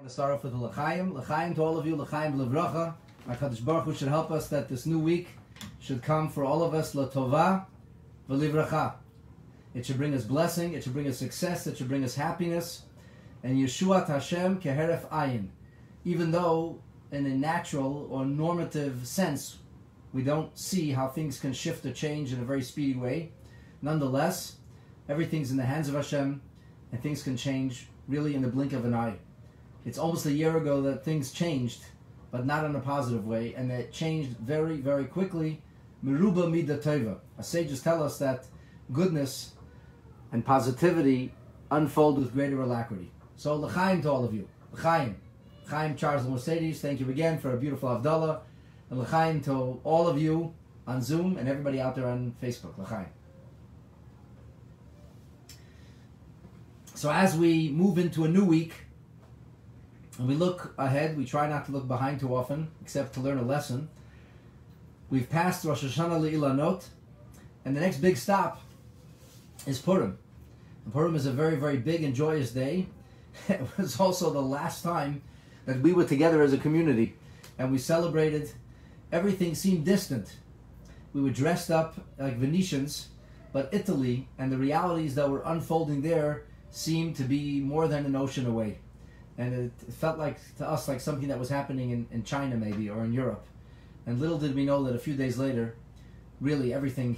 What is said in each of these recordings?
want to start off with a L'chaim. L'chaim to all of you, L'chaim L'vracha. HaKadosh Baruch Hu should help us that this new week should come for all of us L'tova V'livracha. It should bring us blessing, it should bring us success, it should bring us happiness. And Yeshua Hashem keheref ayin. Even though in a natural or normative sense we don't see how things can shift or change in a very speedy way, nonetheless, everything's in the hands of Hashem and things can change really in the blink of an eye. It's almost a year ago that things changed, but not in a positive way, and it changed very, very quickly. Meruba mida teva. Our sages tell us that goodness and positivity unfold with greater alacrity. So l'chaim to all of you. L'chaim. L'chaim Charles Mercedes, thank you again for a beautiful Avdallah. And l'chaim to all of you on Zoom and everybody out there on Facebook. L'chaim. So as we move into a new week, and we look ahead, we try not to look behind too often, except to learn a lesson. We've passed Rosh Hashanah Le'ilanot, and the next big stop is Purim. And Purim is a very, very big and joyous day. It was also the last time that we were together as a community, and we celebrated. Everything seemed distant. We were dressed up like Venetians, but Italy and the realities that were unfolding there seemed to be more than an ocean away. And it felt like to us like something that was happening in, in China maybe or in Europe. And little did we know that a few days later, really everything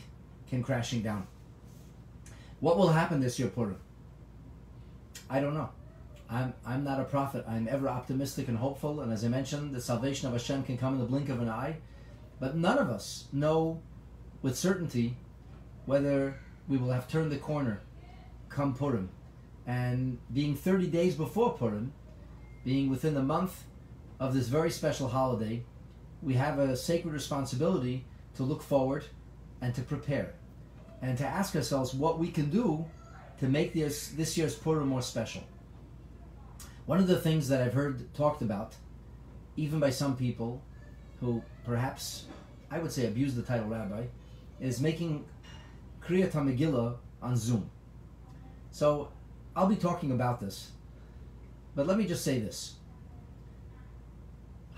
came crashing down. What will happen this year, Purim? I don't know. I'm, I'm not a prophet. I'm ever optimistic and hopeful. And as I mentioned, the salvation of Hashem can come in the blink of an eye. But none of us know with certainty whether we will have turned the corner come Purim. And being 30 days before Purim, being within the month of this very special holiday, we have a sacred responsibility to look forward and to prepare and to ask ourselves what we can do to make this, this year's Purim more special. One of the things that I've heard talked about, even by some people who perhaps I would say abuse the title rabbi, is making Kriyat HaMegillah on Zoom. So I'll be talking about this, but let me just say this.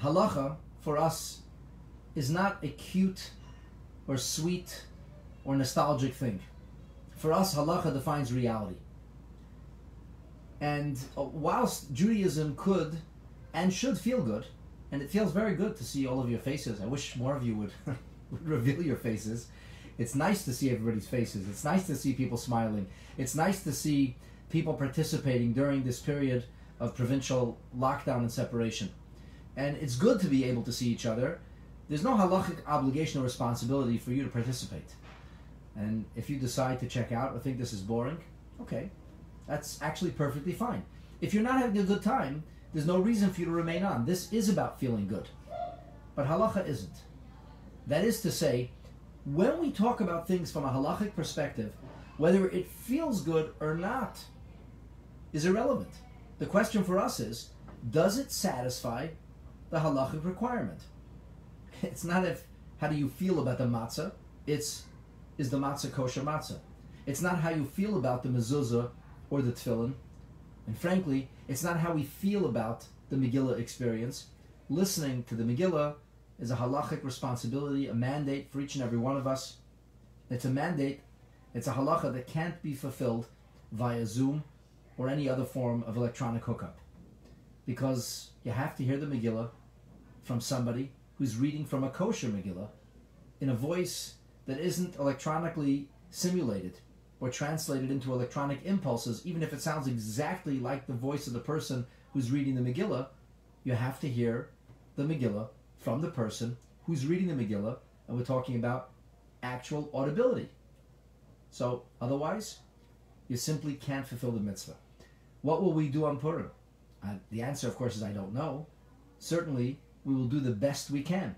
Halacha, for us, is not a cute or sweet or nostalgic thing. For us, halacha defines reality. And uh, whilst Judaism could and should feel good, and it feels very good to see all of your faces, I wish more of you would, would reveal your faces. It's nice to see everybody's faces. It's nice to see people smiling. It's nice to see people participating during this period of provincial lockdown and separation. And it's good to be able to see each other. There's no halachic obligation or responsibility for you to participate. And if you decide to check out or think this is boring, okay, that's actually perfectly fine. If you're not having a good time, there's no reason for you to remain on. This is about feeling good. But halacha isn't. That is to say, when we talk about things from a halachic perspective, whether it feels good or not is irrelevant. The question for us is, does it satisfy the halachic requirement? It's not if how do you feel about the matzah, it's is the matzah kosher matzah. It's not how you feel about the mezuzah or the tefillin. And frankly, it's not how we feel about the Megillah experience. Listening to the Megillah is a halachic responsibility, a mandate for each and every one of us. It's a mandate, it's a halacha that can't be fulfilled via Zoom or any other form of electronic hookup. Because you have to hear the Megillah from somebody who's reading from a kosher Megillah in a voice that isn't electronically simulated or translated into electronic impulses, even if it sounds exactly like the voice of the person who's reading the Megillah, you have to hear the Megillah from the person who's reading the Megillah, and we're talking about actual audibility. So, otherwise, you simply can't fulfill the mitzvah. What will we do on Purim? Uh, the answer, of course, is I don't know. Certainly, we will do the best we can.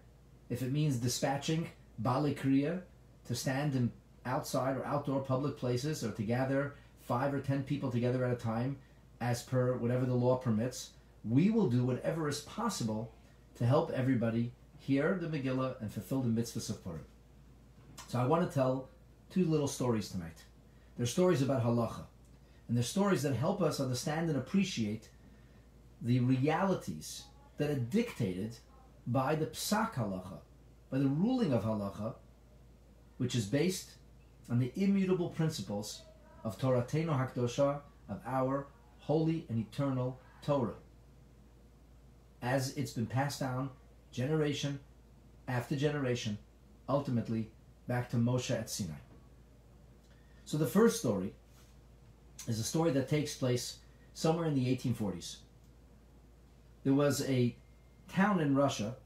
If it means dispatching Bali Kriya to stand in outside or outdoor public places or to gather five or ten people together at a time as per whatever the law permits, we will do whatever is possible to help everybody hear the Megillah and fulfill the mitzvahs of Purim. So I want to tell two little stories tonight. They're stories about halacha, and they're stories that help us understand and appreciate the realities that are dictated by the psak halacha, by the ruling of halacha, which is based on the immutable principles of Toratenu Hakdosha, of our holy and eternal Torah, as it's been passed down generation after generation, ultimately back to Moshe at Sinai. So the first story is a story that takes place somewhere in the 1840s. There was a town in Russia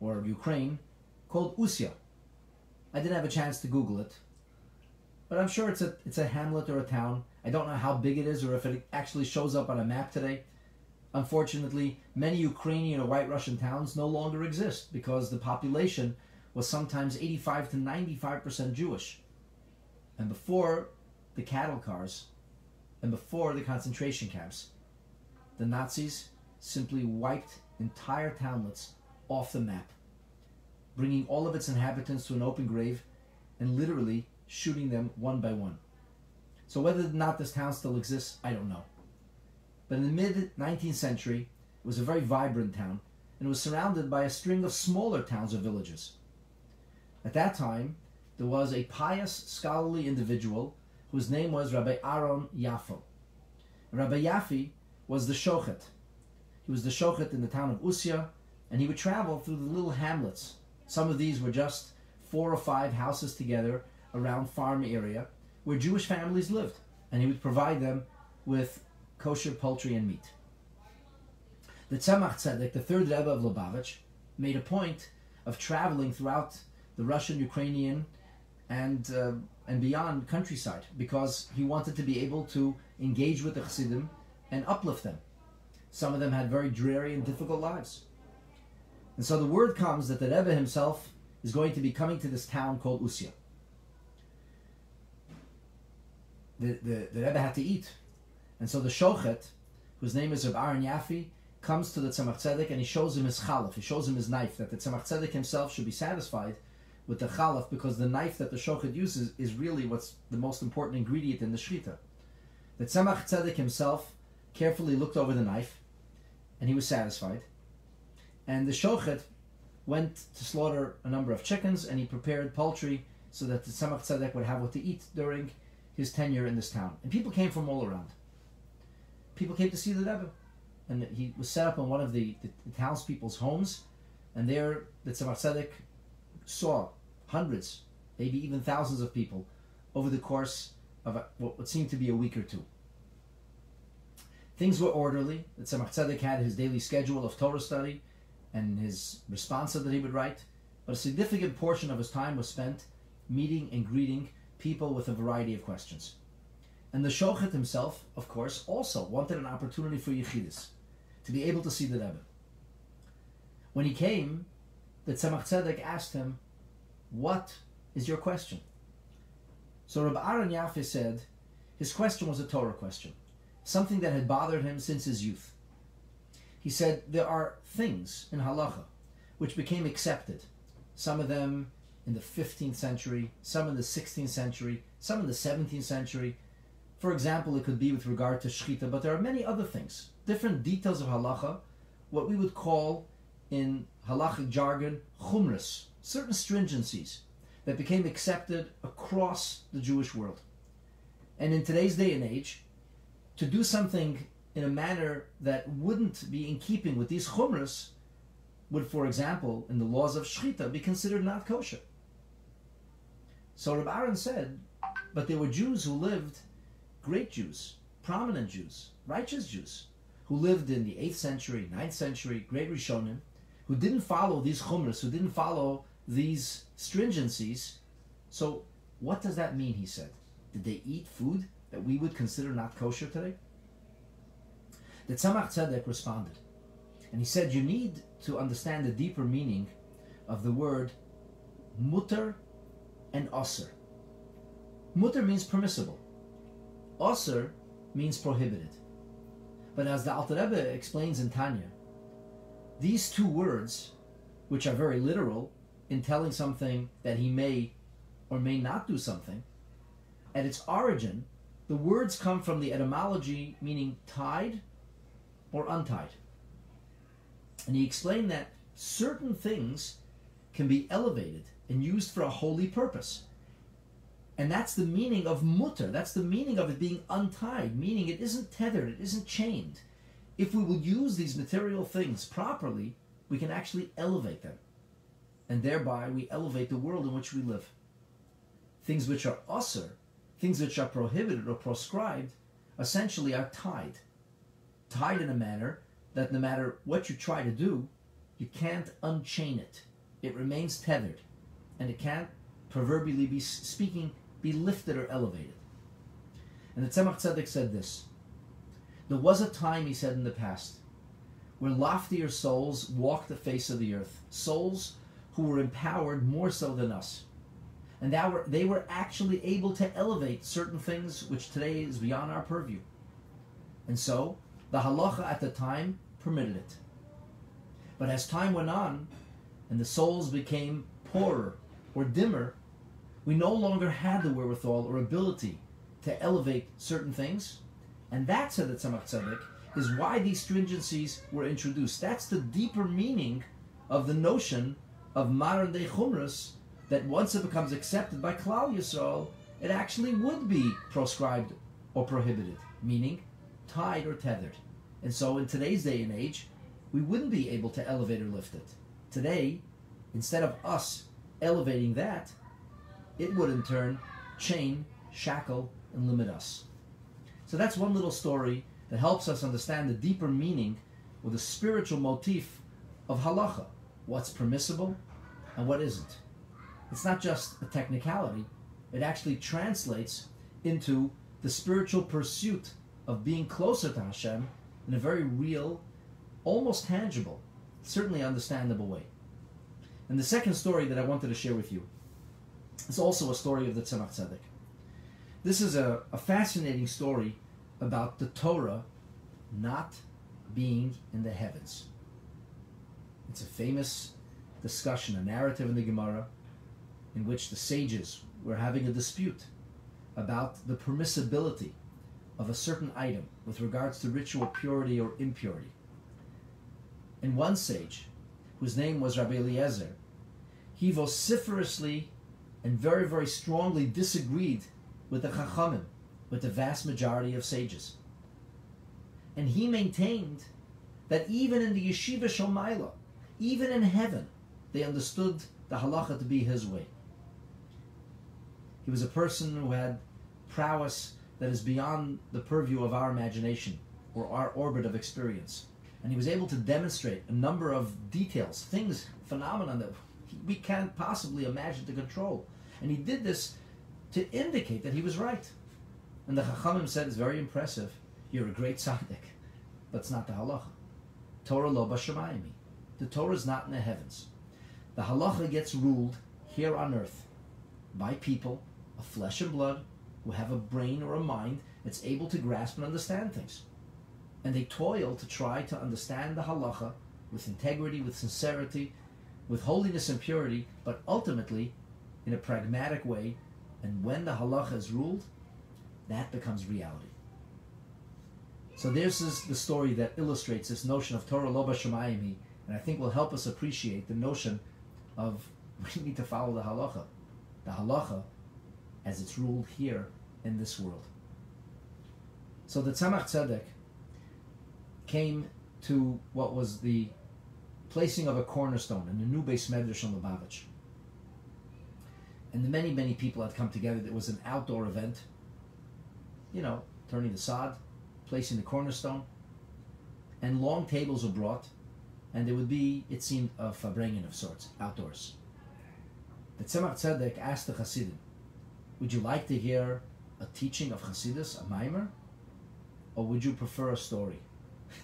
or Ukraine called Usya. I didn't have a chance to Google it, but I'm sure it's a it's a hamlet or a town. I don't know how big it is or if it actually shows up on a map today. Unfortunately, many Ukrainian or White Russian towns no longer exist because the population was sometimes 85 to 95 percent Jewish. And before the cattle cars and before the concentration camps, the Nazis simply wiped entire townlets off the map, bringing all of its inhabitants to an open grave and literally shooting them one by one. So whether or not this town still exists, I don't know. But in the mid 19th century, it was a very vibrant town and was surrounded by a string of smaller towns or villages. At that time, there was a pious, scholarly individual whose name was Rabbi Aaron Yafo. Rabbi Yafi was the shochet. He was the shochet in the town of Usya, and he would travel through the little hamlets. Some of these were just four or five houses together around farm area where Jewish families lived, and he would provide them with kosher poultry and meat. The Tzemach Tzedek, the third Rebbe of Lubavitch, made a point of traveling throughout the Russian, Ukrainian, and uh, and beyond countryside because he wanted to be able to engage with the Chassidim and uplift them. Some of them had very dreary and difficult lives. And so the word comes that the Rebbe himself is going to be coming to this town called Usya. The, the, the Rebbe had to eat. And so the Shochet, whose name is Reb Aaron Yafi, comes to the Tzemach Tzedek and he shows him his chalaf, he shows him his knife, that the Tzemach Tzedek himself should be satisfied with the chalaf because the knife that the shochet uses is really what's the most important ingredient in the shchita. The Tzemach Tzedek himself carefully looked over the knife and he was satisfied. And the shochet went to slaughter a number of chickens and he prepared poultry so that the Tzemach Tzedek would have what to eat during his tenure in this town. And people came from all around. People came to see the Rebbe. And he was set up in one of the, the, the townspeople's homes. And there the Tzemach Tzedek saw hundreds, maybe even thousands of people over the course of a, what seemed to be a week or two. Things were orderly. The Tzemach Tzedek had his daily schedule of Torah study and his responsa that he would write, but a significant portion of his time was spent meeting and greeting people with a variety of questions. And the Shochet himself, of course, also wanted an opportunity for Yechidus, to be able to see the Rebbe. When he came, the Tzemach Tzedek asked him, What is your question? So Rabbi Aaron Yaffe said his question was a Torah question, something that had bothered him since his youth. He said there are things in halacha which became accepted, some of them in the 15th century, some in the 16th century, some in the 17th century. For example, it could be with regard to shchita, but there are many other things, different details of halacha, what we would call in halachic jargon chumras, certain stringencies that became accepted across the Jewish world. And in today's day and age, to do something in a manner that wouldn't be in keeping with these chumras would, for example, in the laws of shchita, be considered not kosher. So Reb Aaron said, but there were Jews who lived, great Jews, prominent Jews, righteous Jews, who lived in the 8th century, 9th century, great Rishonim, who didn't follow these chumras, who didn't follow these stringencies. So what does that mean, he said? Did they eat food that we would consider not kosher today? The Tzemach Tzedek responded, and he said, you need to understand the deeper meaning of the word mutter and osir. Mutter means permissible. Osir means prohibited. But as the Alter Rebbe explains in Tanya, these two words, which are very literal in telling something that he may or may not do something, at its origin, the words come from the etymology meaning tied or untied. And he explained that certain things can be elevated and used for a holy purpose. And that's the meaning of mutter. That's the meaning of it being untied, meaning it isn't tethered, it isn't chained. If we will use these material things properly, we can actually elevate them. And thereby we elevate the world in which we live. Things which are usr, things which are prohibited or proscribed, essentially are tied. Tied in a manner that no matter what you try to do, you can't unchain it. It remains tethered, and it can't, proverbially be speaking, be lifted or elevated. And the Tzemach Tzedek said this. There was a time, he said in the past, where loftier souls walked the face of the earth, souls who were empowered more so than us. And that were, they were actually able to elevate certain things which today is beyond our purview. And so, the halacha at the time permitted it. But as time went on, and the souls became poorer or dimmer, we no longer had the wherewithal or ability to elevate certain things. And that, said the Tzemach Tzedek, is why these stringencies were introduced. That's the deeper meaning of the notion of modern day chumras that once it becomes accepted by Klal Yisrael, it actually would be proscribed or prohibited, meaning tied or tethered. And so in today's day and age, we wouldn't be able to elevate or lift it. Today, instead of us elevating that, it would in turn chain, shackle, and limit us. So that's one little story that helps us understand the deeper meaning or the spiritual motif of halacha, what's permissible and what isn't. It's not just a technicality, it actually translates into the spiritual pursuit of being closer to Hashem in a very real, almost tangible, certainly understandable way. And the second story that I wanted to share with you is also a story of the Tzemach Tzedek. This is a, a fascinating story about the Torah not being in the heavens. It's a famous discussion, a narrative in the Gemara, in which the sages were having a dispute about the permissibility of a certain item with regards to ritual purity or impurity. And one sage, whose name was Rabbi Eliezer, he vociferously and very, very strongly disagreed with the Chachamim, with the vast majority of sages. And he maintained that even in the Yeshiva Shomaila, even in heaven, they understood the halacha to be his way. He was a person who had prowess that is beyond the purview of our imagination or our orbit of experience. And he was able to demonstrate a number of details, things, phenomena that we can't possibly imagine to control. And he did this to indicate that he was right. And the Chachamim said, it's very impressive. You're a great tzaddik, but it's not the halacha. Torah lo b'shamayim. The Torah is not in the heavens. The halacha gets ruled here on earth by people of flesh and blood who have a brain or a mind that's able to grasp and understand things. And they toil to try to understand the halacha with integrity, with sincerity, with holiness and purity, but ultimately in a pragmatic way. And when the halacha is ruled, that becomes reality. So this is the story that illustrates this notion of Torah Lo BaShamayim Hi, and I think will help us appreciate the notion of we need to follow the halacha. The halacha as it's ruled here in this world. So the Tzemach Tzedek came to what was the placing of a cornerstone in the new beis medrash on Lubavitch. And the many, many people had come together. It was an outdoor event. You know, turning the sod, placing the cornerstone. And long tables were brought. And there would be, it seemed, a farbrengen of sorts, outdoors. The Tzemach Tzedek asked the Hasidim, would you like to hear a teaching of Hasidus, a maamar? Or would you prefer a story?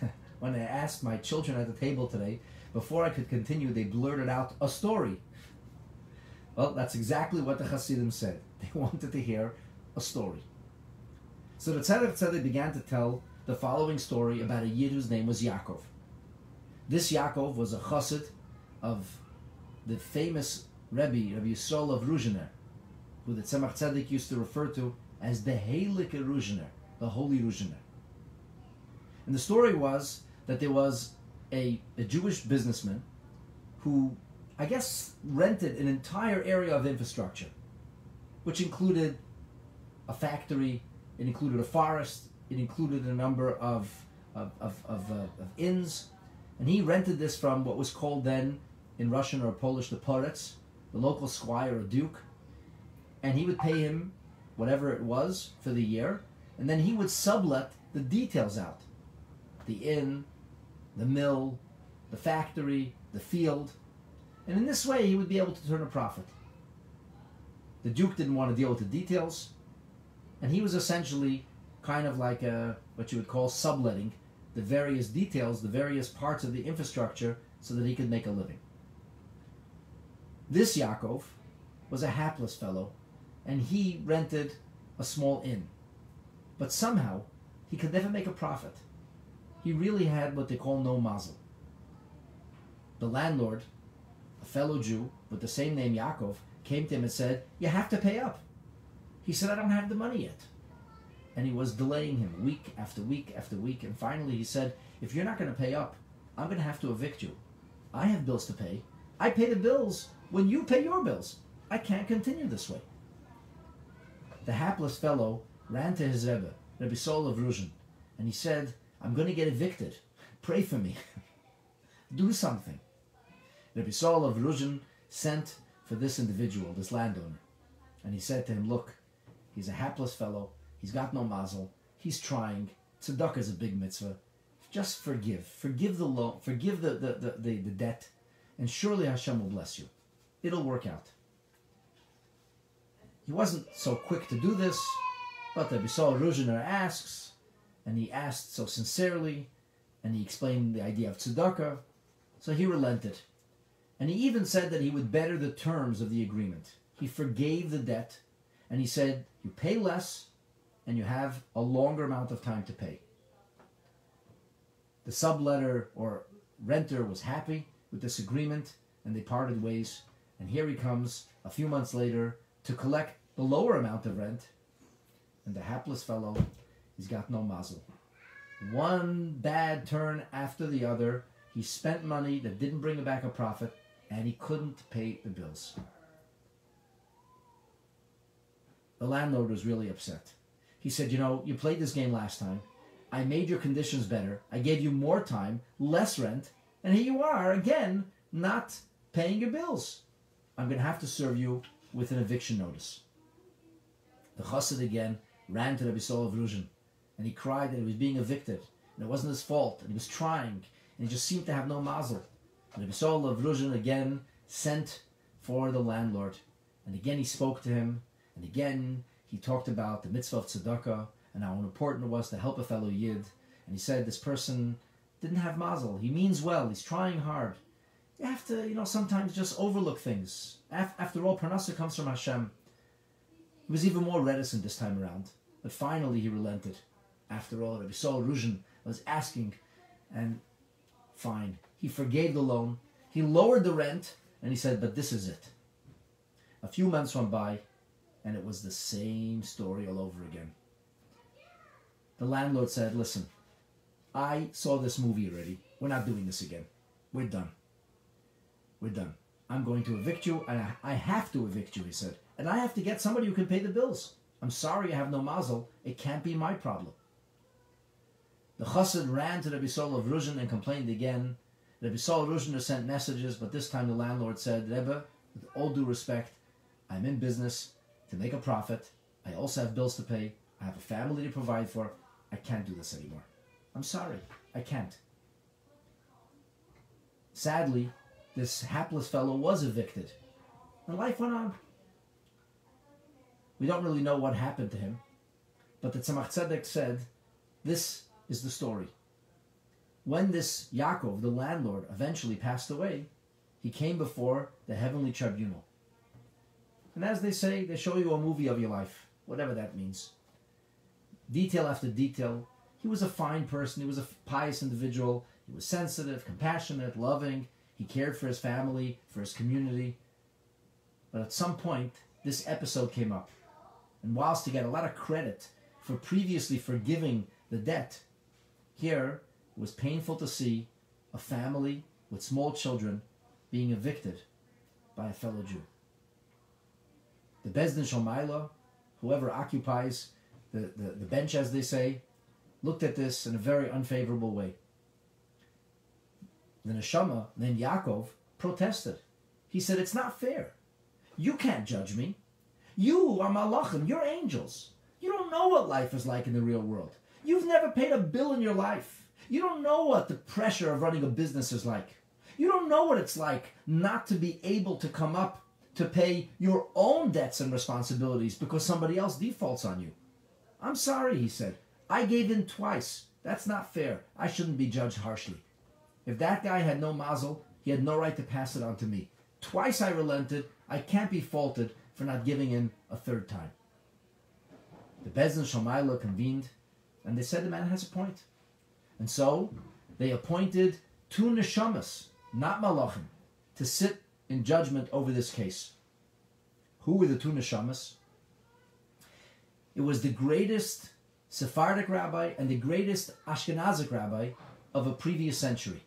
when I asked my children at the table today, before I could continue, they blurted out a story. Well, that's exactly what the Hasidim said. They wanted to hear a story. So the Tzemach Tzedek began to tell the following story about a Yid whose name was Yaakov. This Yaakov was a chassid of the famous Rebbe, Rabbi Yisrael of Ruzhiner, who the Tzemach Tzedek used to refer to as the Heilige Ruzhiner, the Holy Ruzhiner. And the story was that there was a, a Jewish businessman who, I guess, rented an entire area of infrastructure, which included a factory, it included a forest, it included a number of, of, of, of, uh, of inns, and he rented this from what was called then in Russian or Polish the poretz, the local squire or duke, and he would pay him whatever it was for the year, and then he would sublet the details out. The inn, the mill, the factory, the field, and in this way he would be able to turn a profit. The Duke didn't want to deal with the details, and he was essentially kind of like a, what you would call subletting the various details, the various parts of the infrastructure, so that he could make a living. This Yaakov was a hapless fellow, and he rented a small inn. But somehow, he could never make a profit. He really had what they call no mazel. The landlord, a fellow Jew with the same name Yaakov, came to him and said, You have to pay up. He said, I don't have the money yet. And he was delaying him week after week after week. And finally he said, If you're not going to pay up, I'm going to have to evict you. I have bills to pay. I pay the bills when you pay your bills. I can't continue this way. The hapless fellow ran to his Rebbe, Rebbe Saul of Ruzhin, and he said, I'm going to get evicted. Pray for me. Do something. Rebbe Saul of Ruzhin sent for this individual, this landowner, and he said to him, Look, he's a hapless fellow. He's got no mazel. He's trying. Tzedakah is a big mitzvah. Just forgive. Forgive the loan. Forgive the, the, the, the, the debt. And surely Hashem will bless you. It'll work out. He wasn't so quick to do this, but the Bisol Ruzhiner asks, and he asked so sincerely, and he explained the idea of tzedakah, so he relented. And he even said that he would better the terms of the agreement. He forgave the debt, and he said, You pay less, and you have a longer amount of time to pay. The subletter or renter was happy with this agreement, and they parted ways. And here he comes a few months later to collect the lower amount of rent, and the hapless fellow, he's got no mazel. One bad turn after the other, he spent money that didn't bring him back a profit, and he couldn't pay the bills. The landlord was really upset. He said, You know, you played this game last time. I made your conditions better. I gave you more time, less rent, and here you are again, not paying your bills. I'm going to have to serve you with an eviction notice. The chassid again ran to Rabbi Saul of Ruzhin, and he cried that he was being evicted, and it wasn't his fault, and he was trying, and he just seemed to have no mazel. And Rabbi Saul of Ruzhin again sent for the landlord, and again he spoke to him, and again he talked about the mitzvah of tzedakah, and how important it was to help a fellow yid, and he said this person didn't have mazel. He means well. He's trying hard. You have to, you know, sometimes just overlook things. After all, Parnasa comes from Hashem. He was even more reticent this time around, but finally he relented. After all, Rabbi Saul Ruzhin was asking, and fine, he forgave the loan, he lowered the rent, and he said, but this is it. A few months went by, and it was the same story all over again. The landlord said, listen, I saw this movie already. We're not doing this again. We're done. We're done. I'm going to evict you, and I, have to evict you, he said and I have to get somebody who can pay the bills. I'm sorry I have no mazel. It can't be my problem. The chassid ran to Rabbi Saul of Ruzhin and complained again. Rabbi Saul Ruzhin sent messages, but this time the landlord said, Rebbe, with all due respect, I'm in business to make a profit. I also have bills to pay. I have a family to provide for. I can't do this anymore. I'm sorry. I can't. Sadly, this hapless fellow was evicted, and life went on. We don't really know what happened to him, but the Tzemach Tzedek said, this is the story. When this Yaakov, the landlord, eventually passed away, he came before the heavenly tribunal. And as they say, they show you a movie of your life, whatever that means. Detail after detail. He was a fine person, he was a pious individual, he was sensitive, compassionate, loving, he cared for his family, for his community. But at some point, this episode came up. And whilst he got a lot of credit for previously forgiving the debt, here It was painful to see a family with small children being evicted by a fellow Jew. The Bezdin Shomaila, whoever occupies the, the, the bench, as they say, looked at this in a very unfavorable way. The neshama named Yaakov protested. He said, It's not fair. You can't judge me. You are malachim, you're angels. You don't know what life is like in the real world. You've never paid a bill in your life. You don't know what the pressure of running a business is like. You don't know what it's like not to be able to come up to pay your own debts and responsibilities because somebody else defaults on you. I'm sorry, he said. I gave in twice. That's not fair. I shouldn't be judged harshly. If that guy had no mazel, he had no right to pass it on to me. Twice I relented. I can't be faulted for not giving in a third time. The Bezdin Shomaila convened, and they said the man has a point. And so they appointed two neshamas, not malachim, to sit in judgment over this case. Who were the two neshamas? It was the greatest Sephardic rabbi and the greatest Ashkenazic rabbi of a previous century.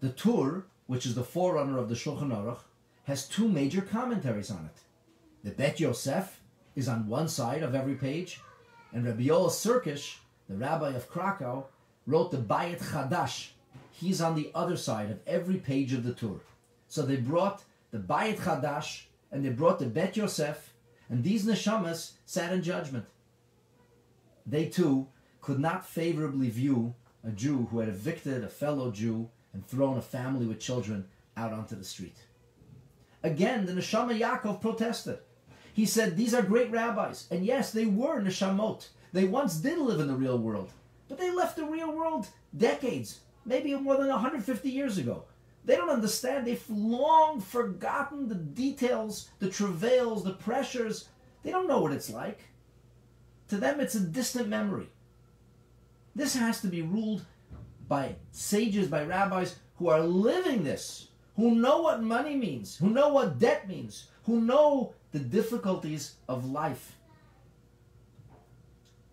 The Tur, which is the forerunner of the Shulchan Aruch, has two major commentaries on it. The Bet Yosef is on one side of every page, and Rabbi Yoel Sirkish, the rabbi of Krakow, wrote the Bayit Chadash. He's on the other side of every page of the Tur. So they brought the Bayit Chadash and they brought the Bet Yosef, and these neshamas sat in judgment. They too could not favorably view a Jew who had evicted a fellow Jew and thrown a family with children out onto the street. Again, the Neshama Yaakov protested. He said, These are great rabbis. And yes, they were Neshamot. They once did live in the real world. But they left the real world decades, maybe more than 150 years ago. They don't understand. They've long forgotten the details, the travails, the pressures. They don't know what it's like. To them, it's a distant memory. This has to be ruled by sages, by rabbis who are living this, who know what money means, who know what debt means, who know the difficulties of life.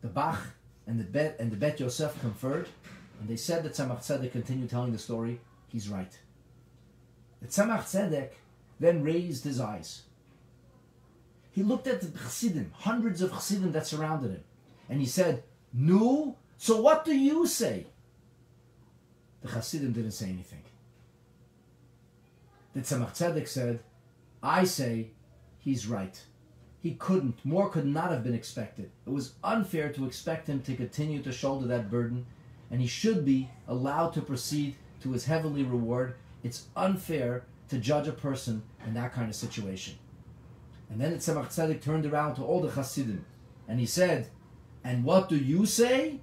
The Bach and the Bet and the Bet Yosef conferred, and they said that Tzemach Tzedek continued telling the story. He's right. The Tzemach Tzedek then raised his eyes. He looked at the Chassidim, hundreds of Chassidim that surrounded him, and he said, "Nu, so what do you say?" The Chassidim didn't say anything. The Tzemach Tzedek said, "I say he's right. He couldn't. More could not have been expected. It was unfair to expect him to continue to shoulder that burden, and he should be allowed to proceed to his heavenly reward. It's unfair to judge a person in that kind of situation." And then the Tzemach Tzedek turned around to all the Hasidim, and he said, "And what do you say?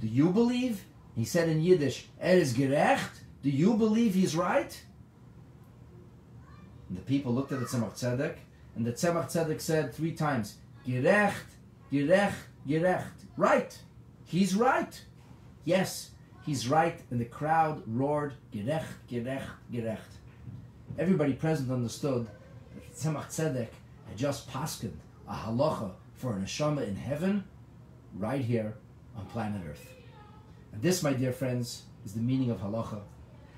Do you believe?" He said in Yiddish, "Er is gerecht." Do you believe he's right? And the people looked at the Tzemach Tzedek, and the Tzemach Tzedek said three times, "Gerecht, gerecht, gerecht." Right, he's right. Yes, he's right. And the crowd roared, "Gerecht, gerecht, gerecht." Everybody present understood that Tzemach Tzedek had just paskened a halacha for an neshama in heaven, right here on planet Earth. And this, my dear friends, is the meaning of halacha,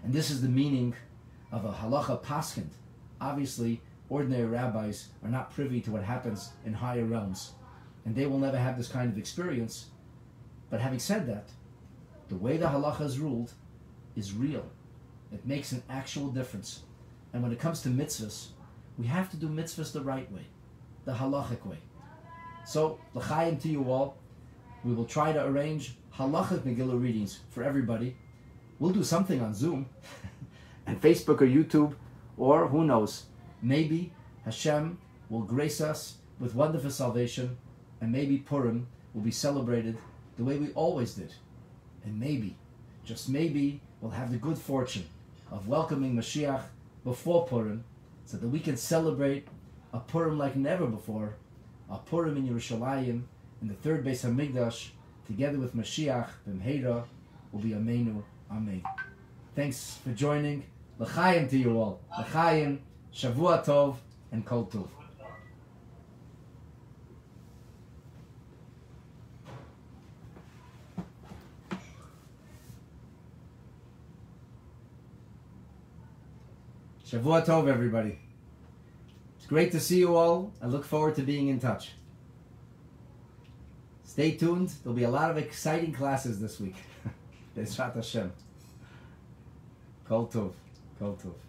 and this is the meaning of a halacha paskend. Obviously, ordinary rabbis are not privy to what happens in higher realms, and they will never have this kind of experience. But having said that, the way the halacha is ruled is real. It makes an actual difference. And when it comes to mitzvahs, we have to do mitzvahs the right way, the halachic way. So, l'chaim to you all. We will try to arrange halachic Megillah readings for everybody. We'll do something on Zoom and Facebook or YouTube, or who knows, maybe Hashem will grace us with wonderful salvation, and maybe Purim will be celebrated the way we always did. And maybe, just maybe, we'll have the good fortune of welcoming Mashiach before Purim so that we can celebrate a Purim like never before, a Purim in Yerushalayim, in the third Beis Hamikdash, together with Mashiach B'mheira, will be Amenu, Amen. Thanks for joining. L'chaim to you all. L'chaim, Shavua Tov, and Kol Tov. Shavua Tov, everybody. It's great to see you all. I look forward to being in touch. Stay tuned. There'll be a lot of exciting classes this week. Bezrat Hashem. Kol Tov. Kol Tov.